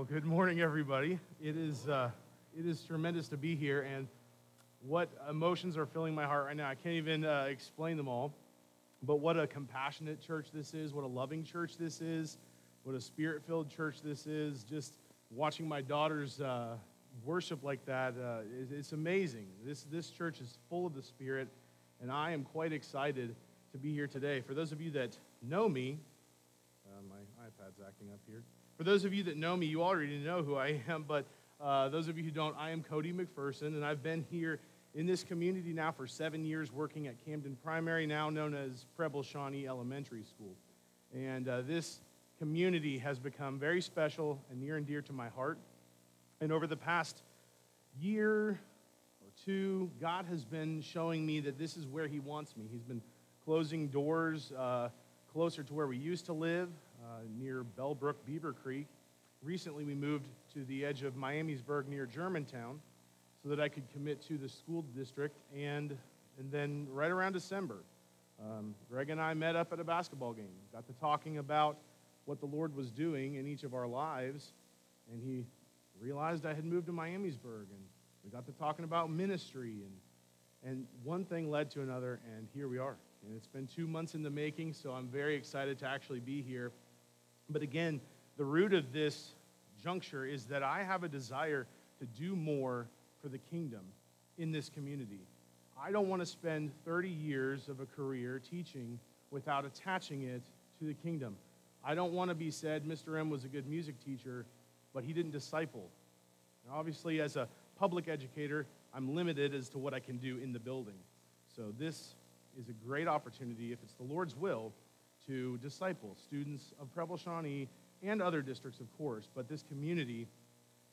Well, good morning, everybody. It is, uh, it is tremendous to be here, and what emotions are filling my heart right now. I can't even uh, explain them all, but what a compassionate church this is, what a loving church this is, what a spirit filled church this is. Just watching my daughters uh, worship like that, uh, it, it's amazing. This, this church is full of the Spirit, and I am quite excited to be here today. For those of you that know me, uh, my iPad's acting up here. For those of you that know me, you already know who I am, but uh, those of you who don't, I am Cody McPherson, and I've been here in this community now for seven years working at Camden Primary, now known as Preble Shawnee Elementary School. And uh, this community has become very special and near and dear to my heart. And over the past year or two, God has been showing me that this is where He wants me. He's been closing doors uh, closer to where we used to live, near Bellbrook, Beavercreek. Recently, we moved to the edge of Miamisburg near Germantown so that I could commit to the school district. And, and then, right around December, um, Greg and I met up at a basketball game, got to talking about what the Lord was doing in each of our lives. And he realized I had moved to Miamisburg, and we got to talking about ministry. And, and one thing led to another, and here we are. And it's been two months in the making, so I'm very excited to actually be here. But again, the root of this juncture is that I have a desire to do more for the kingdom in this community. I don't want to spend 30 years of a career teaching without attaching it to the kingdom. I don't want to be said, Mr. M was a good music teacher, but he didn't disciple. Now, obviously, as a public educator, I'm limited as to what I can do in the building. So, this is a great opportunity, if it's the Lord's will, to disciple students of Preble Shawnee and other districts, of course, but this community,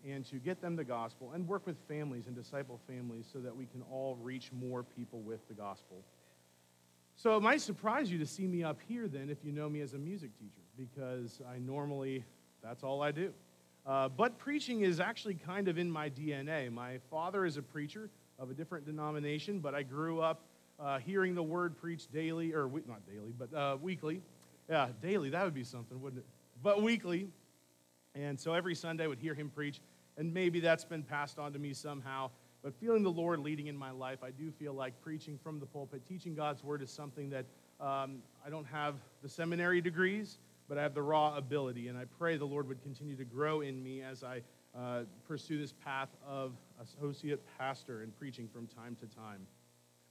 and to get them the gospel and work with families and disciple families so that we can all reach more people with the gospel. So it might surprise you to see me up here then if you know me as a music teacher, because I normally, that's all I do. Uh, but preaching is actually kind of in my DNA. My father is a preacher of a different denomination, but I grew up uh, hearing the word preached daily, or we, not daily, but uh, weekly. Yeah, daily, that would be something, wouldn't it? But weekly. And so every Sunday I would hear him preach, and maybe that's been passed on to me somehow. But feeling the Lord leading in my life, I do feel like preaching from the pulpit, teaching God's word is something that um, I don't have the seminary degrees, but I have the raw ability. And I pray the Lord would continue to grow in me as I uh, pursue this path of associate pastor and preaching from time to time.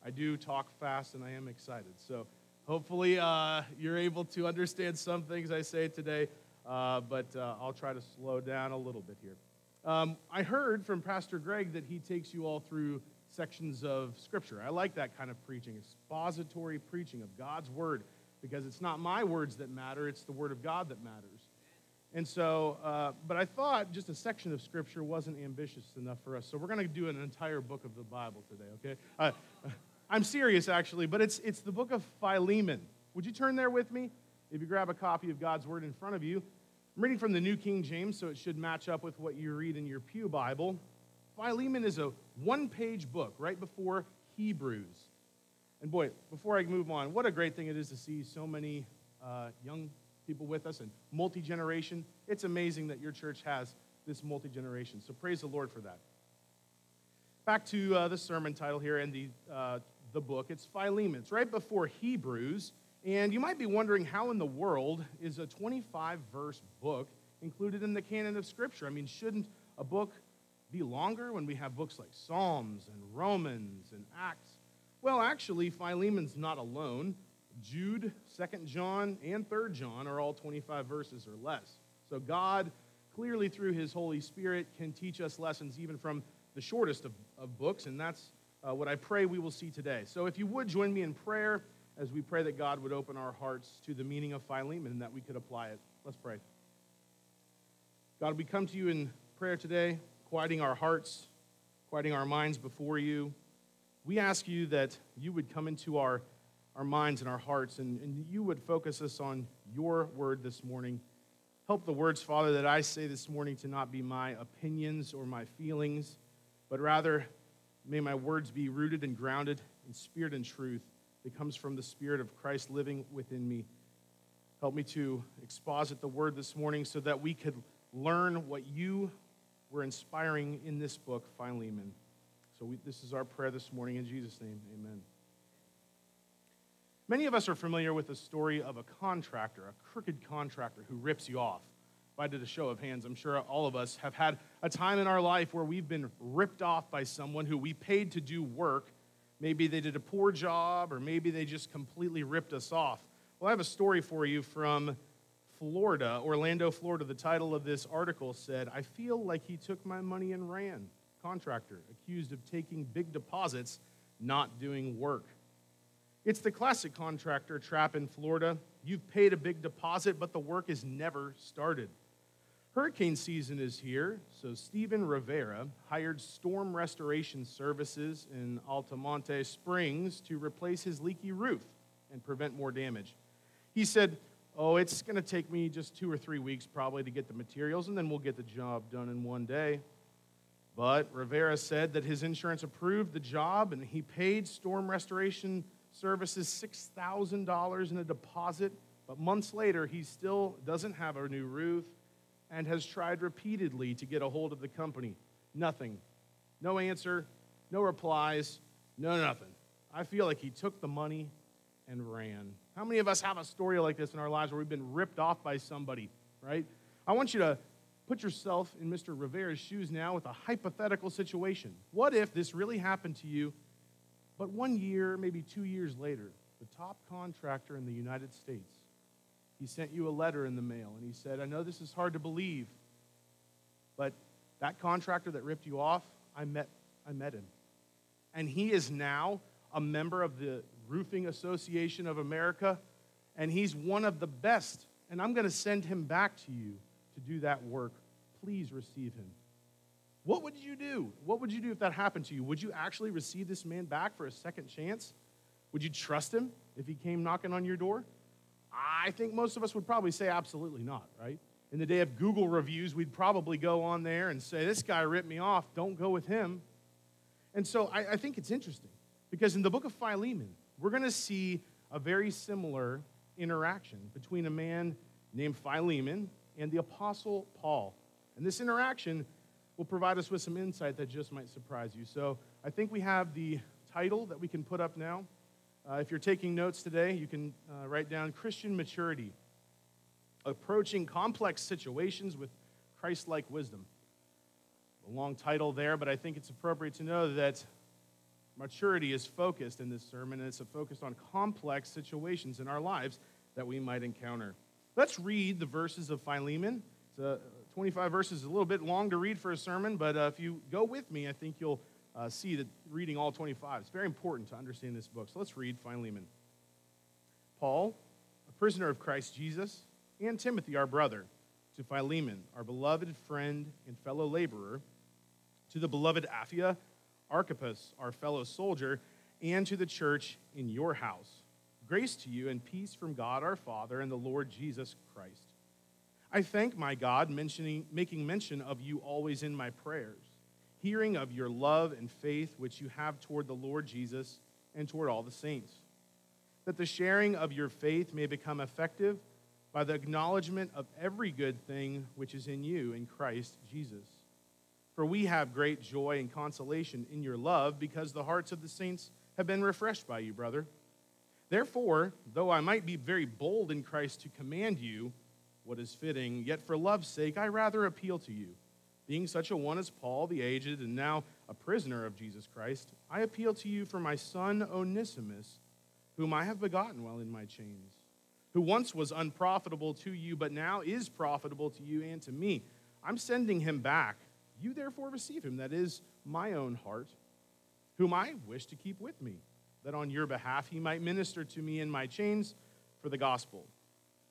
I do talk fast and I am excited. So hopefully uh, you're able to understand some things I say today, uh, but uh, I'll try to slow down a little bit here. Um, I heard from Pastor Greg that he takes you all through sections of Scripture. I like that kind of preaching, expository preaching of God's Word, because it's not my words that matter, it's the Word of God that matters. And so, uh, but I thought just a section of Scripture wasn't ambitious enough for us. So we're going to do an entire book of the Bible today, okay? Uh, I'm serious, actually, but it's, it's the book of Philemon. Would you turn there with me? If you grab a copy of God's Word in front of you, I'm reading from the New King James, so it should match up with what you read in your Pew Bible. Philemon is a one page book right before Hebrews. And boy, before I move on, what a great thing it is to see so many uh, young people with us and multi generation. It's amazing that your church has this multi generation. So praise the Lord for that. Back to uh, the sermon title here and the, uh, the book. It's Philemon. It's right before Hebrews. And you might be wondering how in the world is a 25 verse book included in the canon of Scripture? I mean, shouldn't a book be longer when we have books like Psalms and Romans and Acts? Well, actually, Philemon's not alone. Jude, 2nd John, and 3rd John are all 25 verses or less. So God, clearly through his Holy Spirit, can teach us lessons even from the shortest of, of books, and that's uh, what I pray we will see today. So if you would join me in prayer as we pray that God would open our hearts to the meaning of Philemon and that we could apply it. Let's pray. God, we come to you in prayer today, quieting our hearts, quieting our minds before you. We ask you that you would come into our, our minds and our hearts and, and you would focus us on your word this morning. Help the words, Father, that I say this morning to not be my opinions or my feelings, but rather may my words be rooted and grounded in spirit and truth that comes from the Spirit of Christ living within me. Help me to exposit the word this morning so that we could learn what you were inspiring in this book, Philemon. So we, this is our prayer this morning. In Jesus' name, amen. Many of us are familiar with the story of a contractor, a crooked contractor who rips you off. I did a show of hands, I'm sure all of us have had a time in our life where we've been ripped off by someone who we paid to do work. Maybe they did a poor job, or maybe they just completely ripped us off. Well, I have a story for you from Florida, Orlando, Florida. The title of this article said, I feel like he took my money and ran. Contractor accused of taking big deposits, not doing work. It's the classic contractor trap in Florida. You've paid a big deposit, but the work is never started. Hurricane season is here, so Stephen Rivera hired storm restoration services in Altamonte Springs to replace his leaky roof and prevent more damage. He said, Oh, it's going to take me just two or three weeks probably to get the materials, and then we'll get the job done in one day. But Rivera said that his insurance approved the job and he paid storm restoration services $6,000 in a deposit, but months later, he still doesn't have a new roof and has tried repeatedly to get a hold of the company. Nothing. No answer, no replies, no nothing. I feel like he took the money and ran. How many of us have a story like this in our lives where we've been ripped off by somebody, right? I want you to put yourself in Mr. Rivera's shoes now with a hypothetical situation. What if this really happened to you but one year, maybe two years later, the top contractor in the United States, he sent you a letter in the mail and he said, I know this is hard to believe, but that contractor that ripped you off, I met, I met him. And he is now a member of the Roofing Association of America, and he's one of the best. And I'm going to send him back to you to do that work. Please receive him. What would you do? What would you do if that happened to you? Would you actually receive this man back for a second chance? Would you trust him if he came knocking on your door? I think most of us would probably say absolutely not, right? In the day of Google reviews, we'd probably go on there and say, This guy ripped me off, don't go with him. And so I, I think it's interesting because in the book of Philemon, we're going to see a very similar interaction between a man named Philemon and the Apostle Paul. And this interaction will provide us with some insight that just might surprise you. So I think we have the title that we can put up now. Uh, if you're taking notes today, you can uh, write down Christian Maturity Approaching Complex Situations with Christ like Wisdom. A long title there, but I think it's appropriate to know that maturity is focused in this sermon, and it's focused on complex situations in our lives that we might encounter. Let's read the verses of Philemon. It's a 25 verses is a little bit long to read for a sermon, but uh, if you go with me, I think you'll uh, see that reading all 25 is very important to understand this book. So let's read Philemon. Paul, a prisoner of Christ Jesus, and Timothy, our brother, to Philemon, our beloved friend and fellow laborer, to the beloved Apphia, Archippus, our fellow soldier, and to the church in your house. Grace to you and peace from God our Father and the Lord Jesus Christ. I thank my God, mentioning, making mention of you always in my prayers, hearing of your love and faith which you have toward the Lord Jesus and toward all the saints, that the sharing of your faith may become effective by the acknowledgement of every good thing which is in you in Christ Jesus. For we have great joy and consolation in your love because the hearts of the saints have been refreshed by you, brother. Therefore, though I might be very bold in Christ to command you, what is fitting, yet for love's sake I rather appeal to you. Being such a one as Paul, the aged, and now a prisoner of Jesus Christ, I appeal to you for my son Onesimus, whom I have begotten while in my chains, who once was unprofitable to you, but now is profitable to you and to me. I'm sending him back. You therefore receive him, that is my own heart, whom I wish to keep with me, that on your behalf he might minister to me in my chains for the gospel.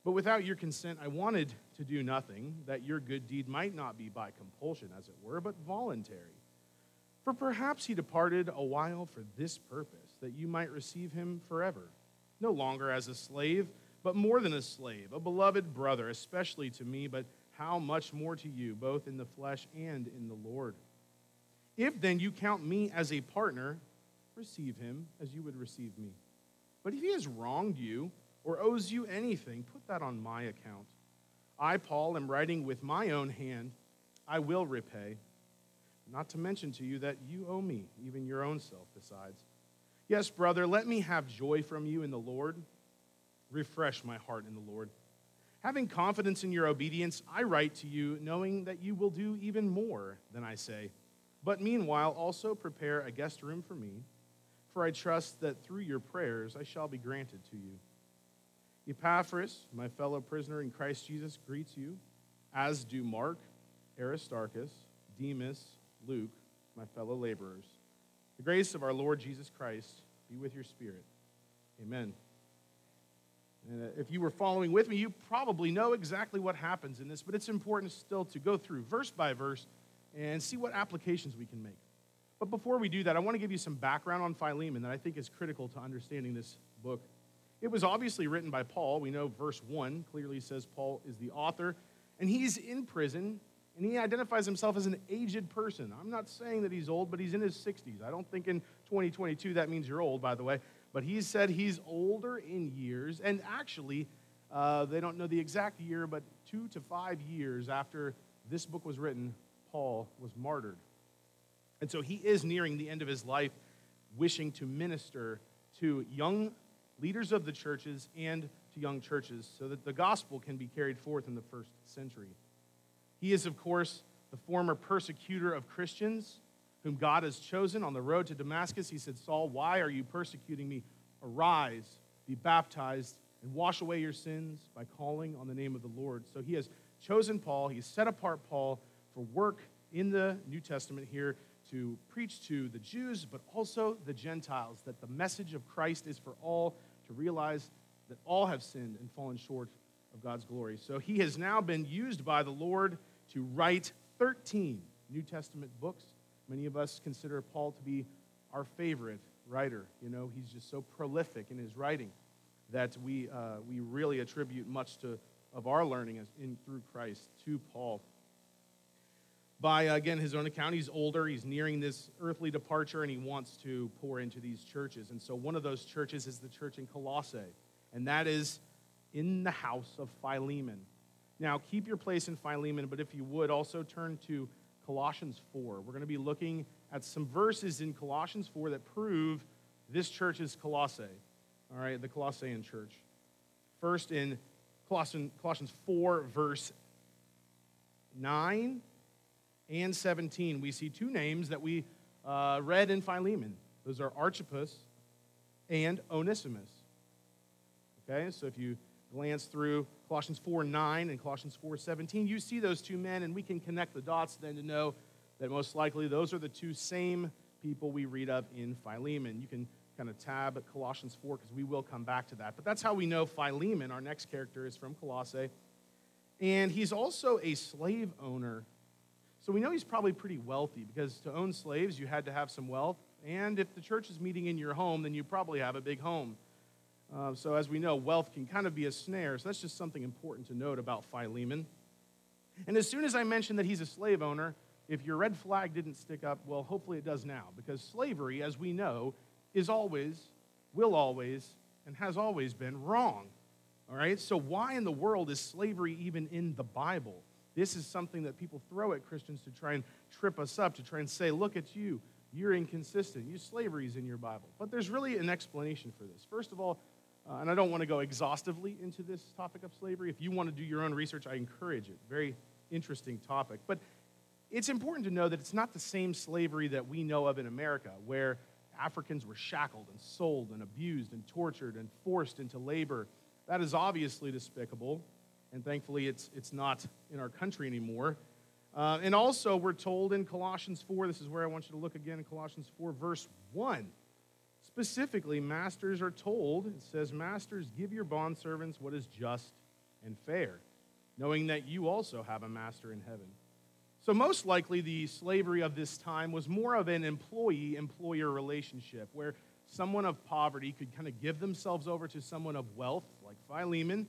But without your consent, I wanted to do nothing, that your good deed might not be by compulsion, as it were, but voluntary. For perhaps he departed a while for this purpose, that you might receive him forever, no longer as a slave, but more than a slave, a beloved brother, especially to me, but how much more to you, both in the flesh and in the Lord. If then you count me as a partner, receive him as you would receive me. But if he has wronged you, or owes you anything, put that on my account. I, Paul, am writing with my own hand. I will repay. Not to mention to you that you owe me, even your own self, besides. Yes, brother, let me have joy from you in the Lord. Refresh my heart in the Lord. Having confidence in your obedience, I write to you, knowing that you will do even more than I say. But meanwhile, also prepare a guest room for me, for I trust that through your prayers I shall be granted to you. Epaphras, my fellow prisoner in Christ Jesus, greets you, as do Mark, Aristarchus, Demas, Luke, my fellow laborers. The grace of our Lord Jesus Christ be with your spirit. Amen. And uh, if you were following with me, you probably know exactly what happens in this, but it's important still to go through verse by verse and see what applications we can make. But before we do that, I want to give you some background on Philemon that I think is critical to understanding this book. It was obviously written by Paul. We know verse 1 clearly says Paul is the author, and he's in prison, and he identifies himself as an aged person. I'm not saying that he's old, but he's in his 60s. I don't think in 2022 that means you're old, by the way. But he said he's older in years, and actually, uh, they don't know the exact year, but two to five years after this book was written, Paul was martyred. And so he is nearing the end of his life, wishing to minister to young leaders of the churches and to young churches so that the gospel can be carried forth in the first century. He is, of course, the former persecutor of Christians whom God has chosen on the road to Damascus. He said, Saul, why are you persecuting me? Arise, be baptized, and wash away your sins by calling on the name of the Lord. So he has chosen Paul, he has set apart Paul for work in the New Testament here to preach to the Jews, but also the Gentiles, that the message of Christ is for all to realize that all have sinned and fallen short of God's glory. So he has now been used by the Lord to write 13 New Testament books. Many of us consider Paul to be our favorite writer. You know, he's just so prolific in his writing that we, uh, we really attribute much to, of our learning in, through Christ to Paul. By, again, his own account, he's older, he's nearing this earthly departure, and he wants to pour into these churches. And so one of those churches is the church in Colossae, and that is in the house of Philemon. Now, keep your place in Philemon, but if you would, also turn to Colossians 4. We're going to be looking at some verses in Colossians 4 that prove this church is Colossae, all right, the Colossian church. First, in Colossians 4, verse 9 and 17, we see two names that we uh, read in Philemon. Those are Archippus and Onesimus. Okay, so if you glance through Colossians 4 9 and Colossians 4 17, you see those two men, and we can connect the dots then to know that most likely those are the two same people we read of in Philemon. You can kind of tab at Colossians 4 because we will come back to that. But that's how we know Philemon, our next character, is from Colossae. And he's also a slave owner. So we know he's probably pretty wealthy because to own slaves, you had to have some wealth. And if the church is meeting in your home, then you probably have a big home. Uh, so, as we know, wealth can kind of be a snare. So, that's just something important to note about Philemon. And as soon as I mentioned that he's a slave owner, if your red flag didn't stick up, well, hopefully it does now, because slavery, as we know, is always, will always, and has always been wrong. All right? So, why in the world is slavery even in the Bible? This is something that people throw at Christians to try and trip us up, to try and say, look at you, you're inconsistent. You slavery's in your Bible. But there's really an explanation for this. First of all, uh, and I don't want to go exhaustively into this topic of slavery. If you want to do your own research, I encourage it. Very interesting topic. But it's important to know that it's not the same slavery that we know of in America, where Africans were shackled and sold and abused and tortured and forced into labor. That is obviously despicable, and thankfully it's, it's not in our country anymore. Uh, and also, we're told in Colossians 4, this is where I want you to look again in Colossians 4, verse 1 Specifically, masters are told, it says, Masters, give your bondservants what is just and fair, knowing that you also have a master in heaven. So, most likely, the slavery of this time was more of an employee employer relationship where someone of poverty could kind of give themselves over to someone of wealth, like Philemon,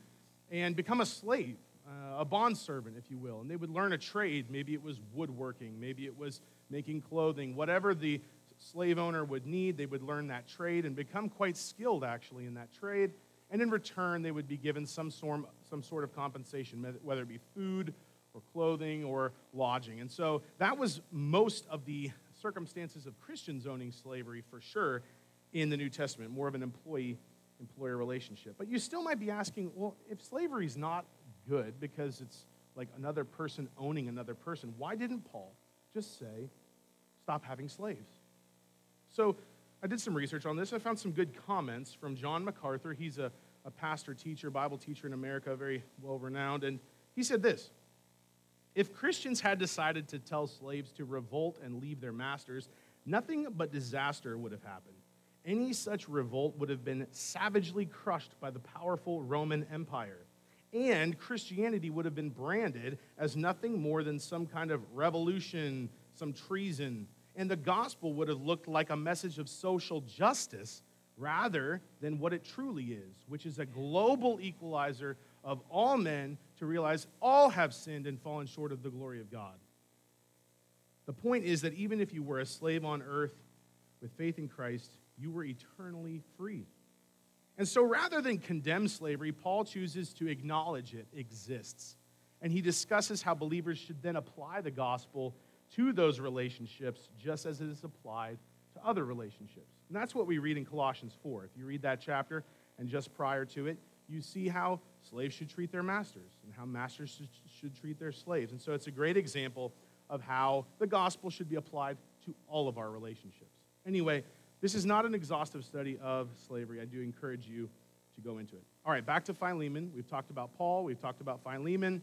and become a slave, uh, a bondservant, if you will. And they would learn a trade. Maybe it was woodworking, maybe it was making clothing, whatever the slave owner would need. They would learn that trade and become quite skilled, actually, in that trade. And in return, they would be given some, form, some sort of compensation, whether it be food or clothing or lodging. And so that was most of the circumstances of Christians owning slavery for sure in the New Testament, more of an employee employer relationship. But you still might be asking, well, if slavery is not good because it's like another person owning another person, why didn't Paul just say, stop having slaves? So I did some research on this. I found some good comments from John MacArthur. He's a, a pastor, teacher, Bible teacher in America, very well renowned. And he said this If Christians had decided to tell slaves to revolt and leave their masters, nothing but disaster would have happened. Any such revolt would have been savagely crushed by the powerful Roman Empire. And Christianity would have been branded as nothing more than some kind of revolution, some treason. And the gospel would have looked like a message of social justice rather than what it truly is, which is a global equalizer of all men to realize all have sinned and fallen short of the glory of God. The point is that even if you were a slave on earth with faith in Christ, you were eternally free. And so rather than condemn slavery, Paul chooses to acknowledge it exists. And he discusses how believers should then apply the gospel to those relationships just as it is applied to other relationships. And that's what we read in Colossians 4. If you read that chapter and just prior to it, you see how slaves should treat their masters and how masters should, treat their slaves. And so it's a great example of how the gospel should be applied to all of our relationships. Anyway, this is not an exhaustive study of slavery. I do encourage you to go into it. All right, back to Philemon. We've talked about Paul, we've talked about Philemon.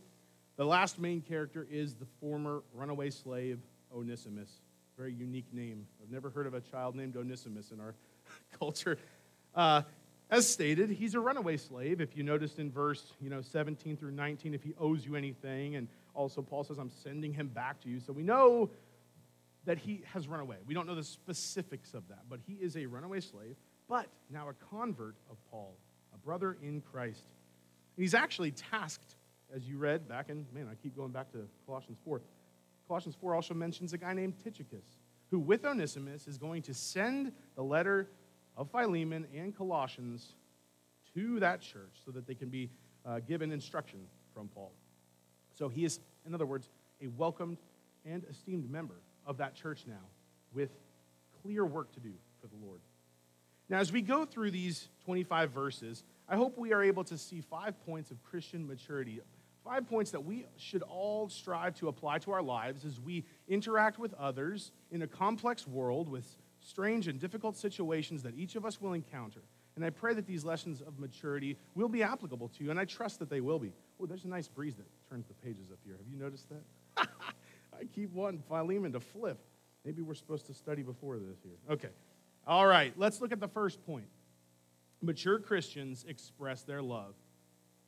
The last main character is the former runaway slave, Onesimus. Very unique name. I've never heard of a child named Onesimus in our culture. Uh, as stated, he's a runaway slave. If you noticed in verse you know, 17 through 19, if he owes you anything, and also Paul says, I'm sending him back to you. So we know that he has run away. We don't know the specifics of that, but he is a runaway slave, but now a convert of Paul, a brother in Christ. he's actually tasked, as you read back in, man, I keep going back to Colossians 4. Colossians 4 also mentions a guy named Tychicus, who with Onesimus is going to send the letter of Philemon and Colossians to that church so that they can be uh, given instruction from Paul. So he is, in other words, a welcomed and esteemed member of that church now with clear work to do for the Lord. Now, as we go through these 25 verses, I hope we are able to see five points of Christian maturity, five points that we should all strive to apply to our lives as we interact with others in a complex world with strange and difficult situations that each of us will encounter. And I pray that these lessons of maturity will be applicable to you, and I trust that they will be. Oh, there's a nice breeze that turns the pages up here. Have you noticed that? I keep wanting Philemon to flip. Maybe we're supposed to study before this here. Okay. All right, let's look at the first point. Mature Christians express their love.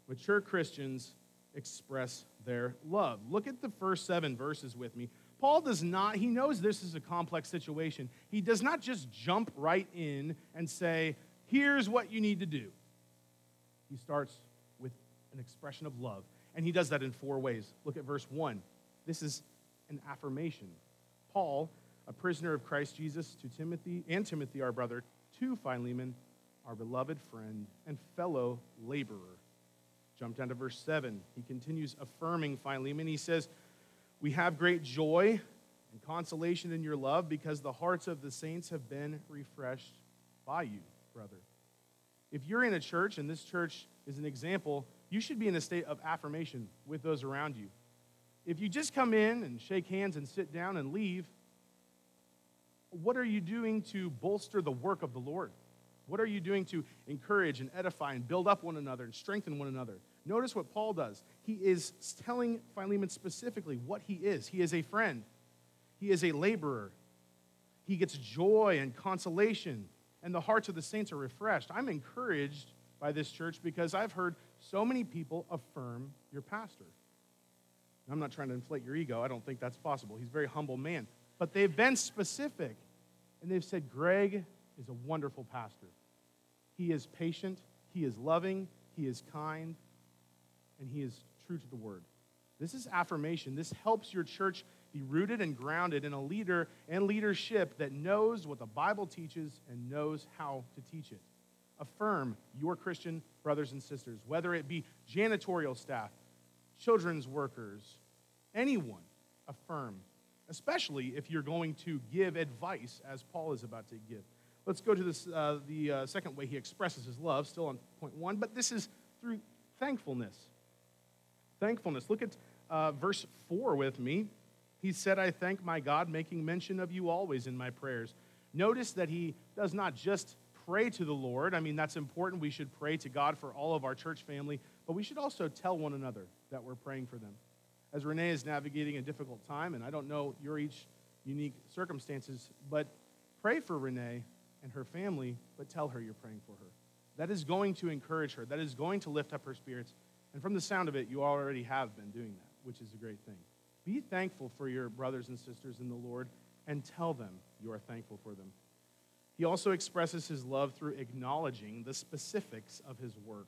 Mature Christians express their love. Look at the first seven verses with me. Paul does not, he knows this is a complex situation. He does not just jump right in and say, here's what you need to do. He starts with an expression of love. And he does that in four ways. Look at verse 1. This is an affirmation. Paul, a prisoner of Christ Jesus, to Timothy and Timothy, our brother, to Philemon, our beloved friend and fellow laborer. Jump down to verse 7. He continues affirming Philemon. He says, We have great joy and consolation in your love because the hearts of the saints have been refreshed by you, brother. If you're in a church and this church is an example, you should be in a state of affirmation with those around you. If you just come in and shake hands and sit down and leave, what are you doing to bolster the work of the Lord? What are you doing to encourage and edify and build up one another and strengthen one another? Notice what Paul does. He is telling Philemon specifically what he is. He is a friend, he is a laborer. He gets joy and consolation, and the hearts of the saints are refreshed. I'm encouraged by this church because I've heard so many people affirm your pastor. I'm not trying to inflate your ego. I don't think that's possible. He's a very humble man. But they've been specific, and they've said, Greg is a wonderful pastor. He is patient, he is loving, he is kind, and he is true to the word. This is affirmation. This helps your church be rooted and grounded in a leader and leadership that knows what the Bible teaches and knows how to teach it. affirm your Christian brothers and sisters, whether it be janitorial staff, children's workers, anyone, affirm, especially if you're going to give advice as Paul is about to give. Let's go to this, uh, the uh, second way he expresses his love, still on point one, but this is through thankfulness. Thankfulness. Look at uh, verse 4 with me. He said, I thank my God, making mention of you always in my prayers. Notice that he does not just pray to the Lord. I mean, that's important. We should pray to God for all of our church family, but we should also tell one another that we're praying for them. As Renee is navigating a difficult time, and I don't know your each unique circumstances, but pray for Renee and her family, but tell her you're praying for her. That is going to encourage her, that is going to lift up her spirits. And from the sound of it, you already have been doing that, which is a great thing. Be thankful for your brothers and sisters in the Lord and tell them you are thankful for them. He also expresses his love through acknowledging the specifics of his work.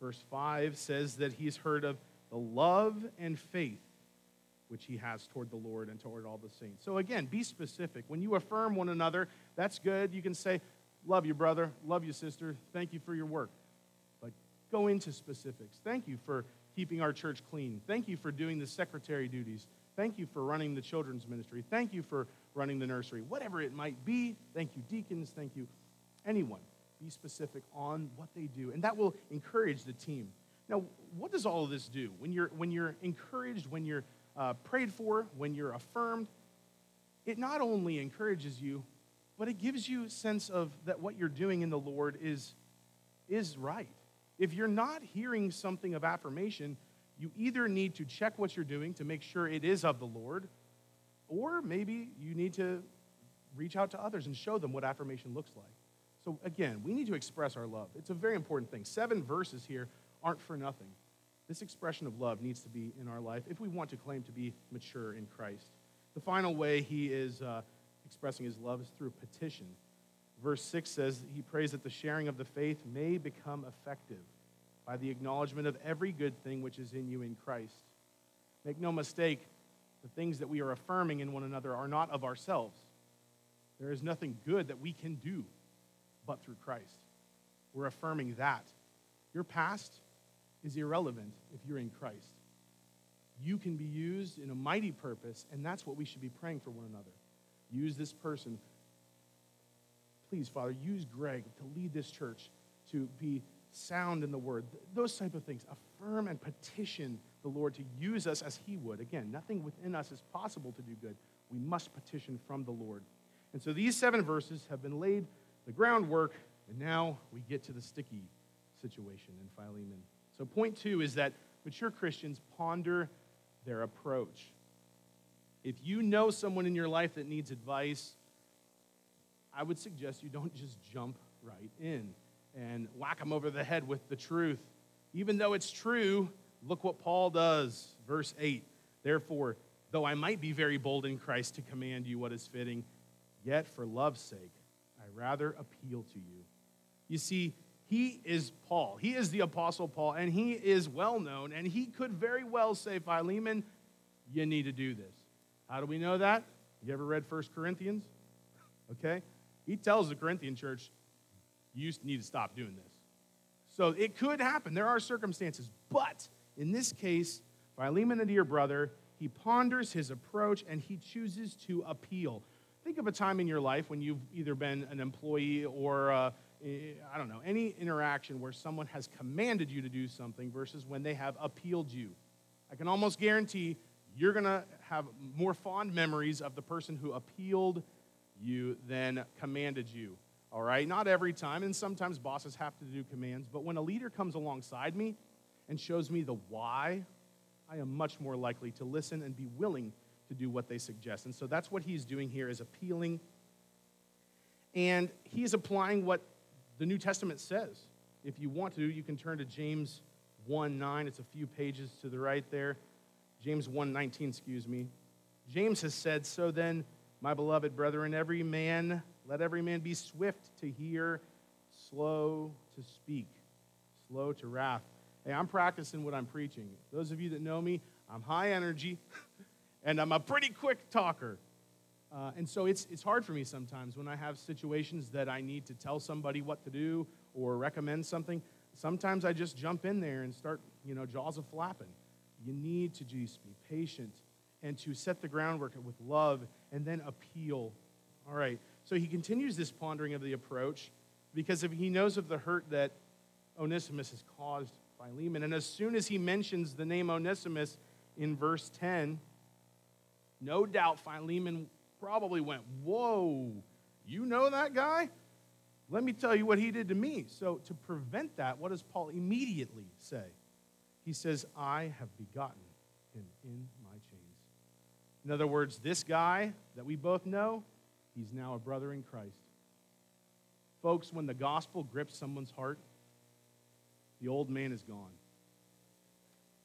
Verse 5 says that he's heard of the love and faith which he has toward the Lord and toward all the saints. So again, be specific. When you affirm one another, that's good. You can say, Love you, brother. Love you, sister. Thank you for your work. But go into specifics. Thank you for keeping our church clean. Thank you for doing the secretary duties. Thank you for running the children's ministry. Thank you for running the nursery. Whatever it might be. Thank you, deacons. Thank you, anyone. Be specific on what they do. And that will encourage the team. Now, what does all of this do? When you're, when you're encouraged, when you're uh, prayed for, when you're affirmed, it not only encourages you, but it gives you a sense of that what you're doing in the Lord is, is right. If you're not hearing something of affirmation, you either need to check what you're doing to make sure it is of the Lord, or maybe you need to reach out to others and show them what affirmation looks like. So, again, we need to express our love. It's a very important thing. Seven verses here aren't for nothing. This expression of love needs to be in our life if we want to claim to be mature in Christ. The final way he is uh, expressing his love is through petition. Verse 6 says he prays that the sharing of the faith may become effective by the acknowledgement of every good thing which is in you in Christ. Make no mistake, the things that we are affirming in one another are not of ourselves. There is nothing good that we can do but through Christ. We're affirming that. Your past, is irrelevant if you're in Christ. You can be used in a mighty purpose, and that's what we should be praying for one another. Use this person. Please, Father, use Greg to lead this church to be sound in the word. Those type of things. Affirm and petition the Lord to use us as he would. Again, nothing within us is possible to do good. We must petition from the Lord. And so these seven verses have been laid the groundwork, and now we get to the sticky situation in Philemon. So, point two is that mature Christians ponder their approach. If you know someone in your life that needs advice, I would suggest you don't just jump right in and whack them over the head with the truth. Even though it's true, look what Paul does. Verse 8 Therefore, though I might be very bold in Christ to command you what is fitting, yet for love's sake, I rather appeal to you. You see, he is Paul. He is the Apostle Paul, and he is well known, and he could very well say, Philemon, you need to do this. How do we know that? You ever read 1 Corinthians? Okay? He tells the Corinthian church, you need to stop doing this. So it could happen. There are circumstances. But in this case, Philemon, a dear brother, he ponders his approach and he chooses to appeal. Think of a time in your life when you've either been an employee or uh, I don't know, any interaction where someone has commanded you to do something versus when they have appealed you. I can almost guarantee you're going to have more fond memories of the person who appealed you than commanded you. All right? Not every time, and sometimes bosses have to do commands, but when a leader comes alongside me and shows me the why, I am much more likely to listen and be willing to do what they suggest. And so that's what he's doing here is appealing. And he is applying what the New Testament says. If you want to, you can turn to James 1 9. It's a few pages to the right there. James 1 19, excuse me. James has said, So then, my beloved brethren, every man, let every man be swift to hear, slow to speak, slow to wrath. Hey, I'm practicing what I'm preaching. Those of you that know me, I'm high energy and I'm a pretty quick talker. Uh, and so it's, it's hard for me sometimes when I have situations that I need to tell somebody what to do or recommend something, sometimes I just jump in there and start, you know, jaws a flapping. You need to just be patient and to set the groundwork with love and then appeal. All right. So he continues this pondering of the approach because if he knows of the hurt that Onesimus has caused Philemon, and as soon as he mentions the name Onesimus in verse 10, no doubt Philemon probably went, Whoa, you know that guy? Let me tell you what he did to me. So, to prevent that, what does Paul immediately say? He says, I have begotten him in my chains. In other words, this guy that we both know, he's now a brother in Christ. Folks, when the gospel grips someone's heart, the old man is gone.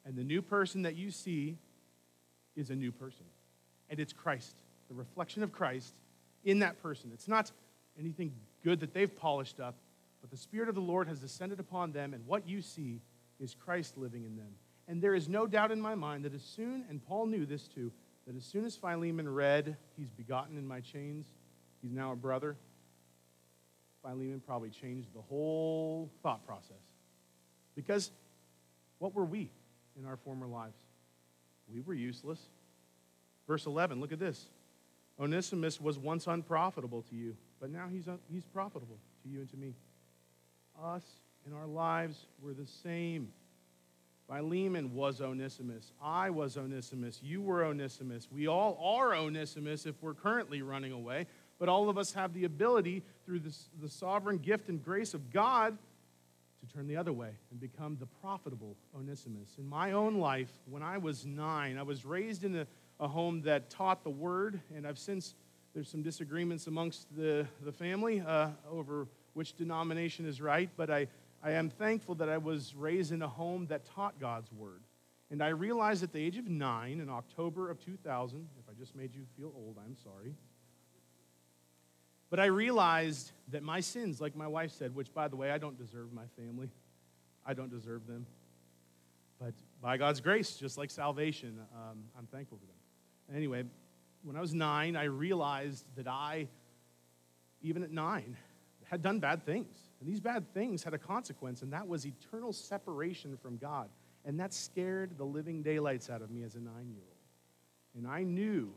And the new person that you see is a new person. And it's Christ, the reflection of Christ in that person. It's not anything good that they've polished up, but the Spirit of the Lord has descended upon them, and what you see is Christ living in them. And there is no doubt in my mind that as soon, and Paul knew this too, that as soon as Philemon read, He's begotten in my chains, he's now a brother, Philemon probably changed the whole thought process. Because what were we in our former lives? We were useless. Verse 11, look at this. Onesimus was once unprofitable to you, but now he's, un- he's profitable to you and to me. Us and our lives were the same. Philemon was Onesimus. I was Onesimus. You were Onesimus. We all are Onesimus if we're currently running away, but all of us have the ability through this, the sovereign gift and grace of God to turn the other way and become the profitable Onesimus. In my own life, when I was nine, I was raised in a, a home that taught the word, and I've since, there's some disagreements amongst the, the family uh, over which denomination is right, but I, I am thankful that I was raised in a home that taught God's word. And I realized at the age of nine, in October of 2000, if I just made you feel old, I'm sorry. But I realized that my sins, like my wife said, which, by the way, I don't deserve my family, I don't deserve them. But by God's grace, just like salvation, um, I'm thankful for them. Anyway, when I was nine, I realized that I, even at nine, had done bad things. And these bad things had a consequence, and that was eternal separation from God. And that scared the living daylights out of me as a nine year old. And I knew,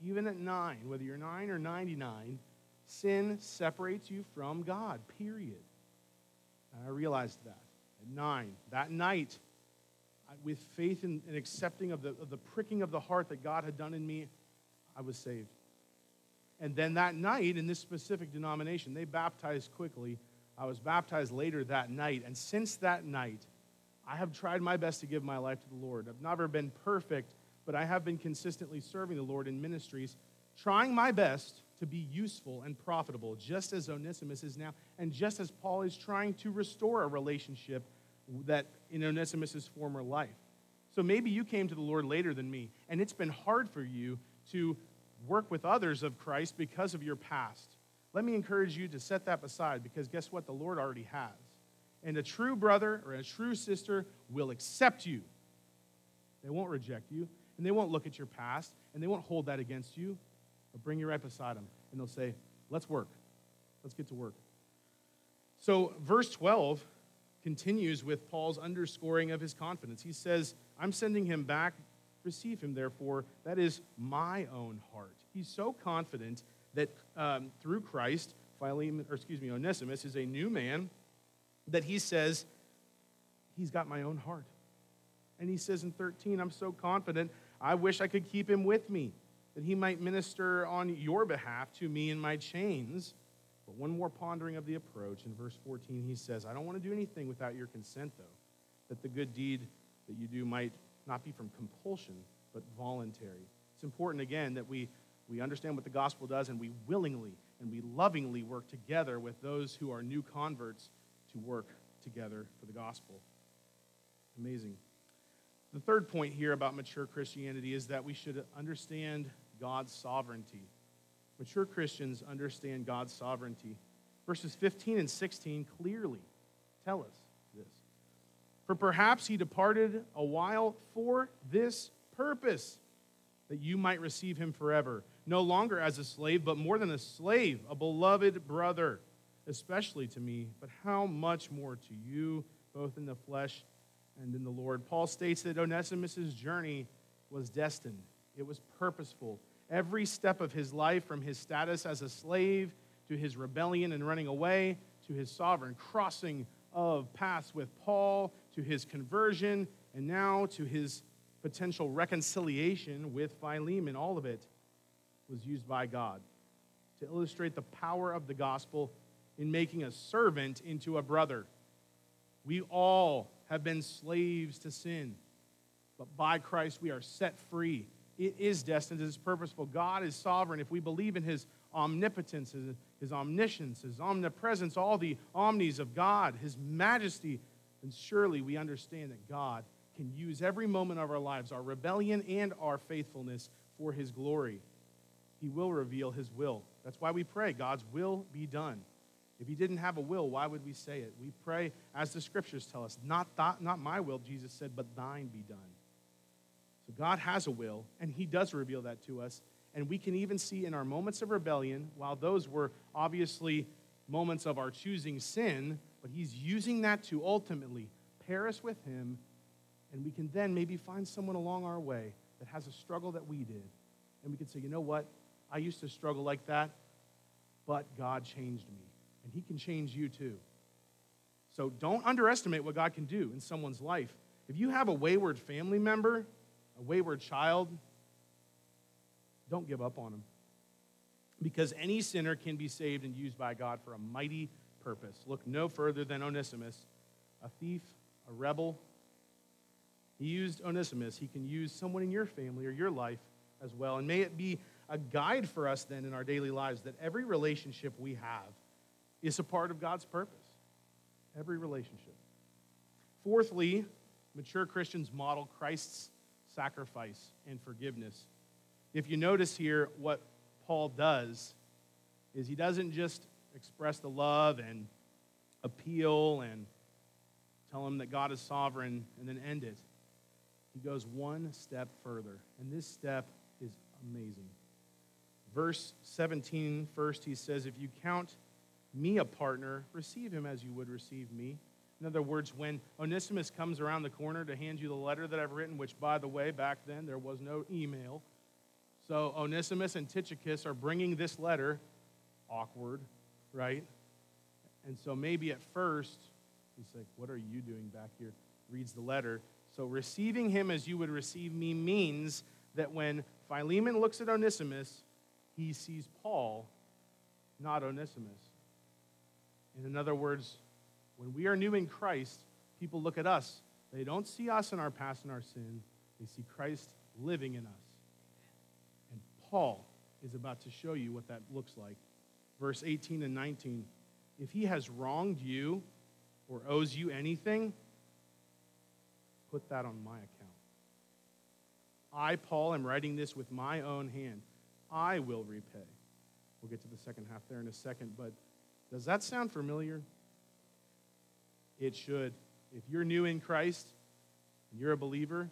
even at nine, whether you're nine or 99, Sin separates you from God, period. And I realized that at nine. That night, with faith and, accepting of the, of the pricking of the heart that God had done in me, I was saved. And then that night, in this specific denomination, they baptized quickly. I was baptized later that night. And since that night, I have tried my best to give my life to the Lord. I've never been perfect, but I have been consistently serving the Lord in ministries, trying my best to be useful and profitable, just as Onesimus is now, and just as Paul is trying to restore a relationship that in Onesimus' former life. So maybe you came to the Lord later than me, and it's been hard for you to work with others of Christ because of your past. Let me encourage you to set that aside because guess what? The Lord already has. And a true brother or a true sister will accept you. They won't reject you, and they won't look at your past, and they won't hold that against you. They'll bring you right beside them and they'll say, Let's work. Let's get to work. So, verse 12 continues with Paul's underscoring of his confidence. He says, I'm sending him back. Receive him, therefore. That is my own heart. He's so confident that um, through Christ, Philemon, or excuse me, Onesimus is a new man, that he says, He's got my own heart. And he says in 13, I'm so confident, I wish I could keep him with me that he might minister on your behalf to me in my chains. But one more pondering of the approach. In verse 14, he says, I don't want to do anything without your consent, though, that the good deed that you do might not be from compulsion, but voluntary. It's important, again, that we, we understand what the gospel does and we willingly and we lovingly work together with those who are new converts to work together for the gospel. Amazing. The third point here about mature Christianity is that we should understand God's sovereignty. Mature Christians understand God's sovereignty. Verses 15 and 16 clearly tell us this. For perhaps he departed a while for this purpose, that you might receive him forever, no longer as a slave, but more than a slave, a beloved brother, especially to me, but how much more to you, both in the flesh and in the Lord. Paul states that Onesimus' journey was destined, it was purposeful. Every step of his life, from his status as a slave to his rebellion and running away, to his sovereign crossing of paths with Paul, to his conversion, and now to his potential reconciliation with Philemon, all of it was used by God to illustrate the power of the gospel in making a servant into a brother. We all have been slaves to sin, but by Christ we are set free. It is destined, it is purposeful. God is sovereign. If we believe in his omnipotence, his, his omniscience, his omnipresence, all the omnis of God, his majesty, then surely we understand that God can use every moment of our lives, our rebellion and our faithfulness, for his glory. He will reveal his will. That's why we pray, God's will be done. If he didn't have a will, why would we say it? We pray as the scriptures tell us, not, th- not my will, Jesus said, but thine be done. So God has a will, and he does reveal that to us. And we can even see in our moments of rebellion, while those were obviously moments of our choosing sin, but he's using that to ultimately pair us with him, and we can then maybe find someone along our way that has a struggle that we did. And we can say, you know what? I used to struggle like that, but God changed me and He can change you too. So don't underestimate what God can do in someone's life. If you have a wayward family member, a wayward child, don't give up on him. Because any sinner can be saved and used by God for a mighty purpose. Look no further than Onesimus, a thief, a rebel. He used Onesimus. He can use someone in your family or your life as well. And may it be a guide for us then in our daily lives that every relationship we have is a part of God's purpose. Every relationship. Fourthly, mature Christians model Christ's sacrifice and forgiveness. If you notice here, what Paul does is he doesn't just express the love and appeal and tell him that God is sovereign and then end it. He goes one step further, and this step is amazing. Verse 17, first, he says, If you count me a partner, receive him as you would receive me. In other words, when Onesimus comes around the corner to hand you the letter that I've written, which, by the way, back then there was no email. So Onesimus and Tychicus are bringing this letter. Awkward, right? And so maybe at first, he's like, What are you doing back here? Reads the letter. So receiving him as you would receive me means that when Philemon looks at Onesimus, he sees Paul, not Onesimus. In other words, when we are new in Christ, people look at us. They don't see us in our past and our sin, they see Christ living in us. And Paul is about to show you what that looks like. Verse 18 and 19. If he has wronged you or owes you anything, put that on my account. I, Paul, am writing this with my own hand. I will repay. We'll get to the second half there in a second, but does that sound familiar? It should. If you're new in Christ and you're a believer,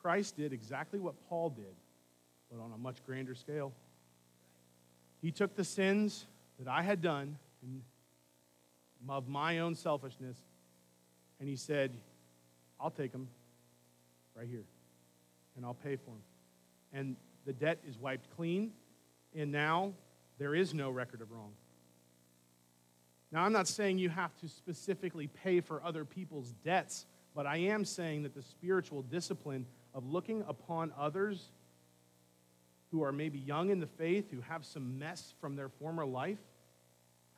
Christ did exactly what Paul did, but on a much grander scale. He took the sins that I had done of my own selfishness, and he said, I'll take them right here, and I'll pay for them. And the debt is wiped clean, and now there is no record of wrong. Now, I'm not saying you have to specifically pay for other people's debts, but I am saying that the spiritual discipline of looking upon others who are maybe young in the faith, who have some mess from their former life,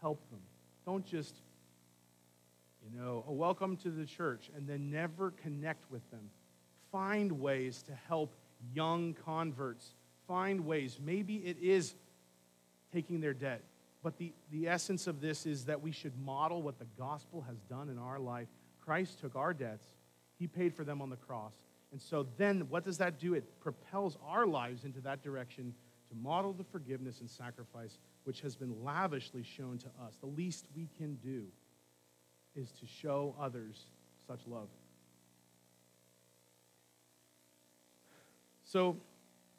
help them. Don't just, you know, a welcome to the church and then never connect with them. Find ways to help young converts. Find ways. Maybe it is taking their debt. But the, the essence of this is that we should model what the gospel has done in our life. Christ took our debts, He paid for them on the cross. And so then, what does that do? It propels our lives into that direction to model the forgiveness and sacrifice which has been lavishly shown to us. The least we can do is to show others such love. So,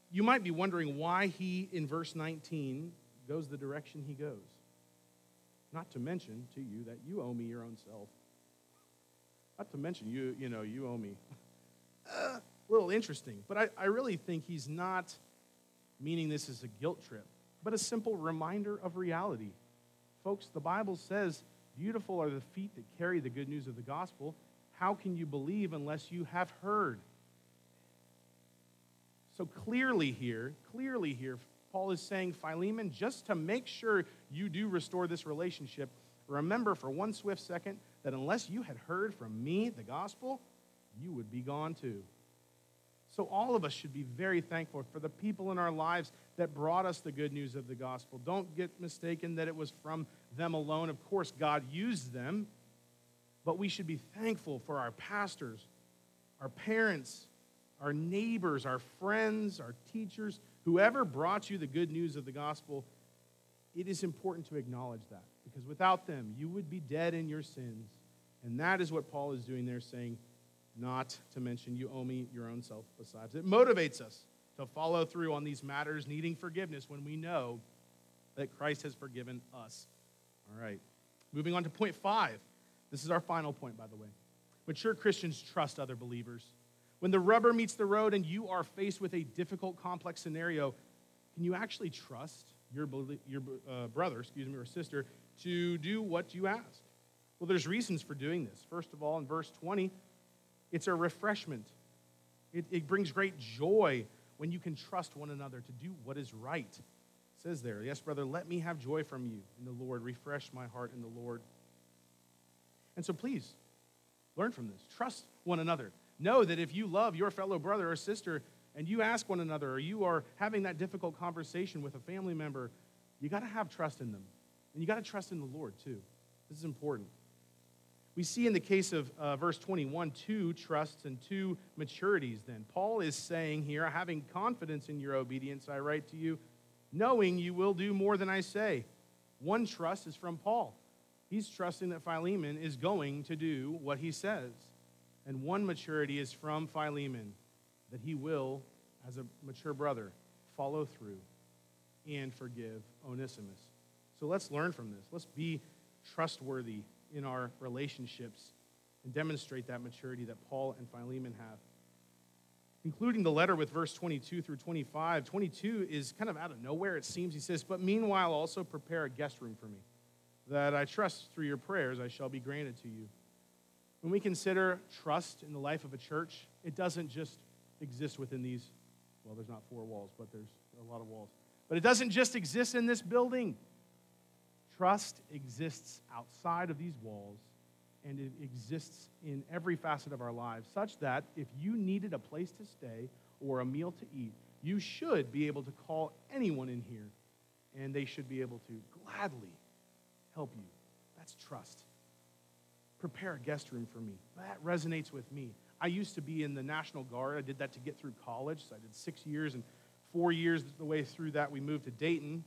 you might be wondering why he, in verse 19, goes the direction he goes. Not to mention to you that you owe me your own self. Not to mention you, you know, you owe me. Uh, a little interesting, but I, I really think he's not meaning this as a guilt trip, but a simple reminder of reality. Folks, the Bible says, Beautiful are the feet that carry the good news of the gospel. How can you believe unless you have heard? So clearly here, clearly here, Paul is saying, Philemon, just to make sure you do restore this relationship, remember for one swift second that unless you had heard from me, the gospel, you would be gone too. So, all of us should be very thankful for the people in our lives that brought us the good news of the gospel. Don't get mistaken that it was from them alone. Of course, God used them, but we should be thankful for our pastors, our parents, our neighbors, our friends, our teachers, whoever brought you the good news of the gospel. It is important to acknowledge that because without them, you would be dead in your sins. And that is what Paul is doing there, saying, not to mention you owe me your own self besides. It motivates us to follow through on these matters needing forgiveness when we know that Christ has forgiven us. All right. Moving on to point five. This is our final point, by the way. Mature Christians trust other believers. When the rubber meets the road and you are faced with a difficult, complex scenario, can you actually trust your, your uh, brother, excuse me, or sister to do what you ask? Well, there's reasons for doing this. First of all, in verse 20, it's a refreshment. It, it brings great joy when you can trust one another to do what is right. It says there, Yes, brother, let me have joy from you in the Lord. Refresh my heart in the Lord. And so please, learn from this. Trust one another. Know that if you love your fellow brother or sister and you ask one another or you are having that difficult conversation with a family member, you got to have trust in them. And you got to trust in the Lord too. This is important. We see in the case of uh, verse 21 two trusts and two maturities then. Paul is saying here, having confidence in your obedience, I write to you, knowing you will do more than I say. One trust is from Paul. He's trusting that Philemon is going to do what he says. And one maturity is from Philemon, that he will, as a mature brother, follow through and forgive Onesimus. So let's learn from this. Let's be trustworthy in our relationships and demonstrate that maturity that Paul and Philemon have. Including the letter with verse 22 through 25. 22 is kind of out of nowhere, it seems. He says, But meanwhile, also prepare a guest room for me, that I trust through your prayers I shall be granted to you. When we consider trust in the life of a church, it doesn't just exist within these, well, there's not four walls, but there's a lot of walls. But it doesn't just exist in this building. Trust exists outside of these walls, and it exists in every facet of our lives, such that if you needed a place to stay or a meal to eat, you should be able to call anyone in here, and they should be able to gladly help you. That's trust. Prepare a guest room for me. That resonates with me. I used to be in the National Guard. I did that to get through college. So I did six years, and four years the way through that, we moved to Dayton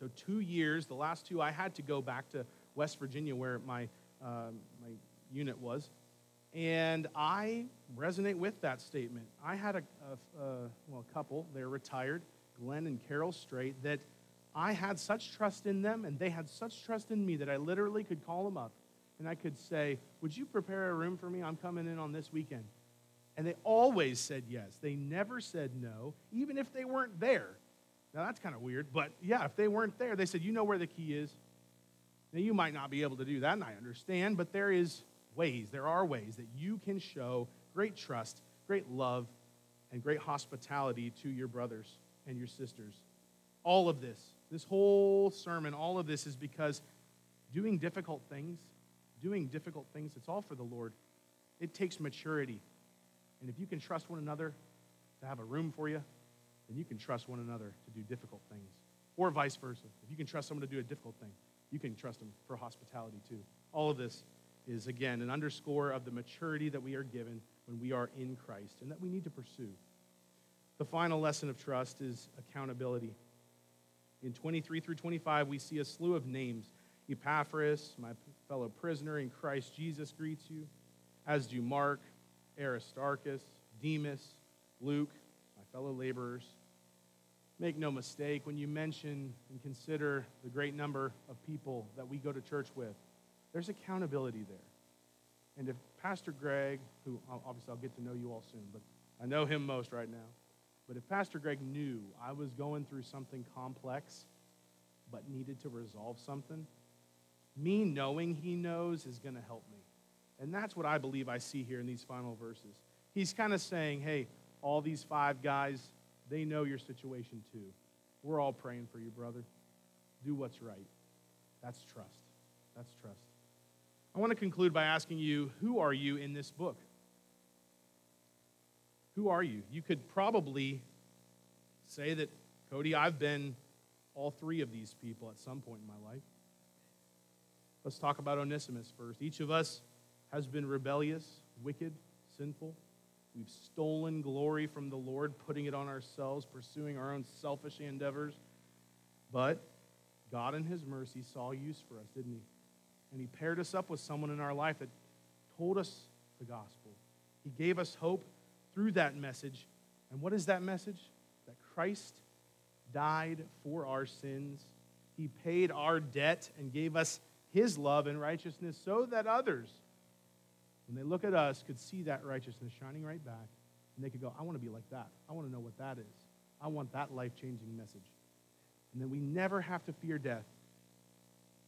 so, two years, the last two, I had to go back to West Virginia where my, uh, my unit was. And I resonate with that statement. I had a, a, a, well, a couple, they're retired, Glenn and Carol Straight, that I had such trust in them and they had such trust in me that I literally could call them up and I could say, Would you prepare a room for me? I'm coming in on this weekend. And they always said yes. They never said no, even if they weren't there. Now, that's kind of weird, but yeah, if they weren't there, they said, You know where the key is. Now, you might not be able to do that, and I understand, but there is ways, there are ways that you can show great trust, great love, and great hospitality to your brothers and your sisters. All of this, this whole sermon, all of this is because doing difficult things, doing difficult things, it's all for the Lord. It takes maturity. And if you can trust one another to have a room for you, then you can trust one another to do difficult things. Or vice versa. If you can trust someone to do a difficult thing, you can trust them for hospitality too. All of this is, again, an underscore of the maturity that we are given when we are in Christ and that we need to pursue. The final lesson of trust is accountability. In 23 through 25, we see a slew of names. Epaphras, my fellow prisoner in Christ Jesus, greets you, as do Mark, Aristarchus, Demas, Luke, my fellow laborers. make no mistake, when you mention and consider the great number of people that we go to church with, there's accountability there. And if Pastor Greg, who obviously I'll get to know you all soon, but I know him most right now, but if Pastor Greg knew I was going through something complex but needed to resolve something, me knowing he knows is going to help me. And that's what I believe I see here in these final verses. He's kind of saying, hey, all these five guys, they know your situation too. We're all praying for you, brother. Do what's right. That's trust. That's trust. I want to conclude by asking you who are you in this book? Who are you? You could probably say that, Cody, I've been all three of these people at some point in my life. Let's talk about Onesimus first. Each of us has been rebellious, wicked, sinful. We've stolen glory from the Lord, putting it on ourselves, pursuing our own selfish endeavors. But God, in His mercy, saw use for us, didn't He? And He paired us up with someone in our life that told us the gospel. He gave us hope through that message. And what is that message? That Christ died for our sins. He paid our debt and gave us His love and righteousness so that others when they look at us, could see that righteousness shining right back, and they could go, I want to be like that. I want to know what that is. I want that life changing message. And then we never have to fear death.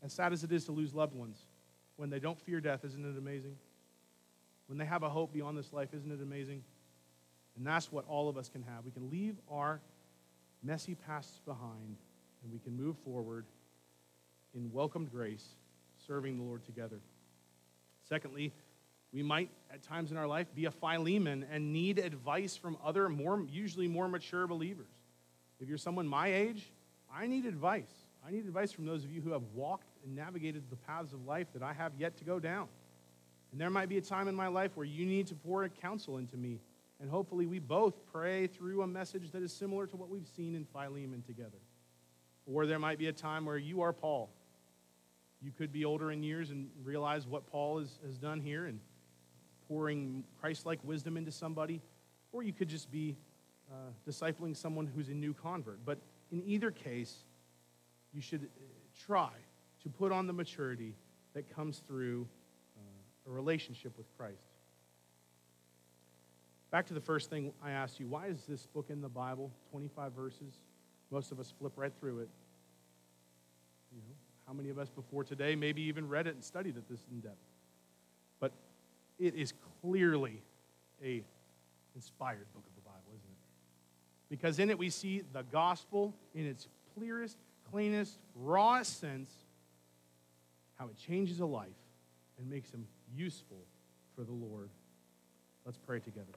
As sad as it is to lose loved ones, when they don't fear death, isn't it amazing? When they have a hope beyond this life, isn't it amazing? And that's what all of us can have. We can leave our messy pasts behind and we can move forward in welcomed grace, serving the Lord together. Secondly, we might, at times in our life, be a Philemon and need advice from other, more, usually more mature believers. If you're someone my age, I need advice. I need advice from those of you who have walked and navigated the paths of life that I have yet to go down. And there might be a time in my life where you need to pour a counsel into me. And hopefully, we both pray through a message that is similar to what we've seen in Philemon together. Or there might be a time where you are Paul. You could be older in years and realize what Paul has, has done here and pouring Christ like wisdom into somebody, or you could just be uh, discipling someone who's a new convert. But in either case, you should uh, try to put on the maturity that comes through uh, a relationship with Christ. Back to the first thing I asked you why is this book in the Bible? 25 verses. Most of us flip right through it. How many of us before today maybe even read it and studied it this in depth? But it is clearly a inspired book of the Bible, isn't it? Because in it we see the gospel in its clearest, cleanest, rawest sense, how it changes a life and makes him useful for the Lord. Let's pray together.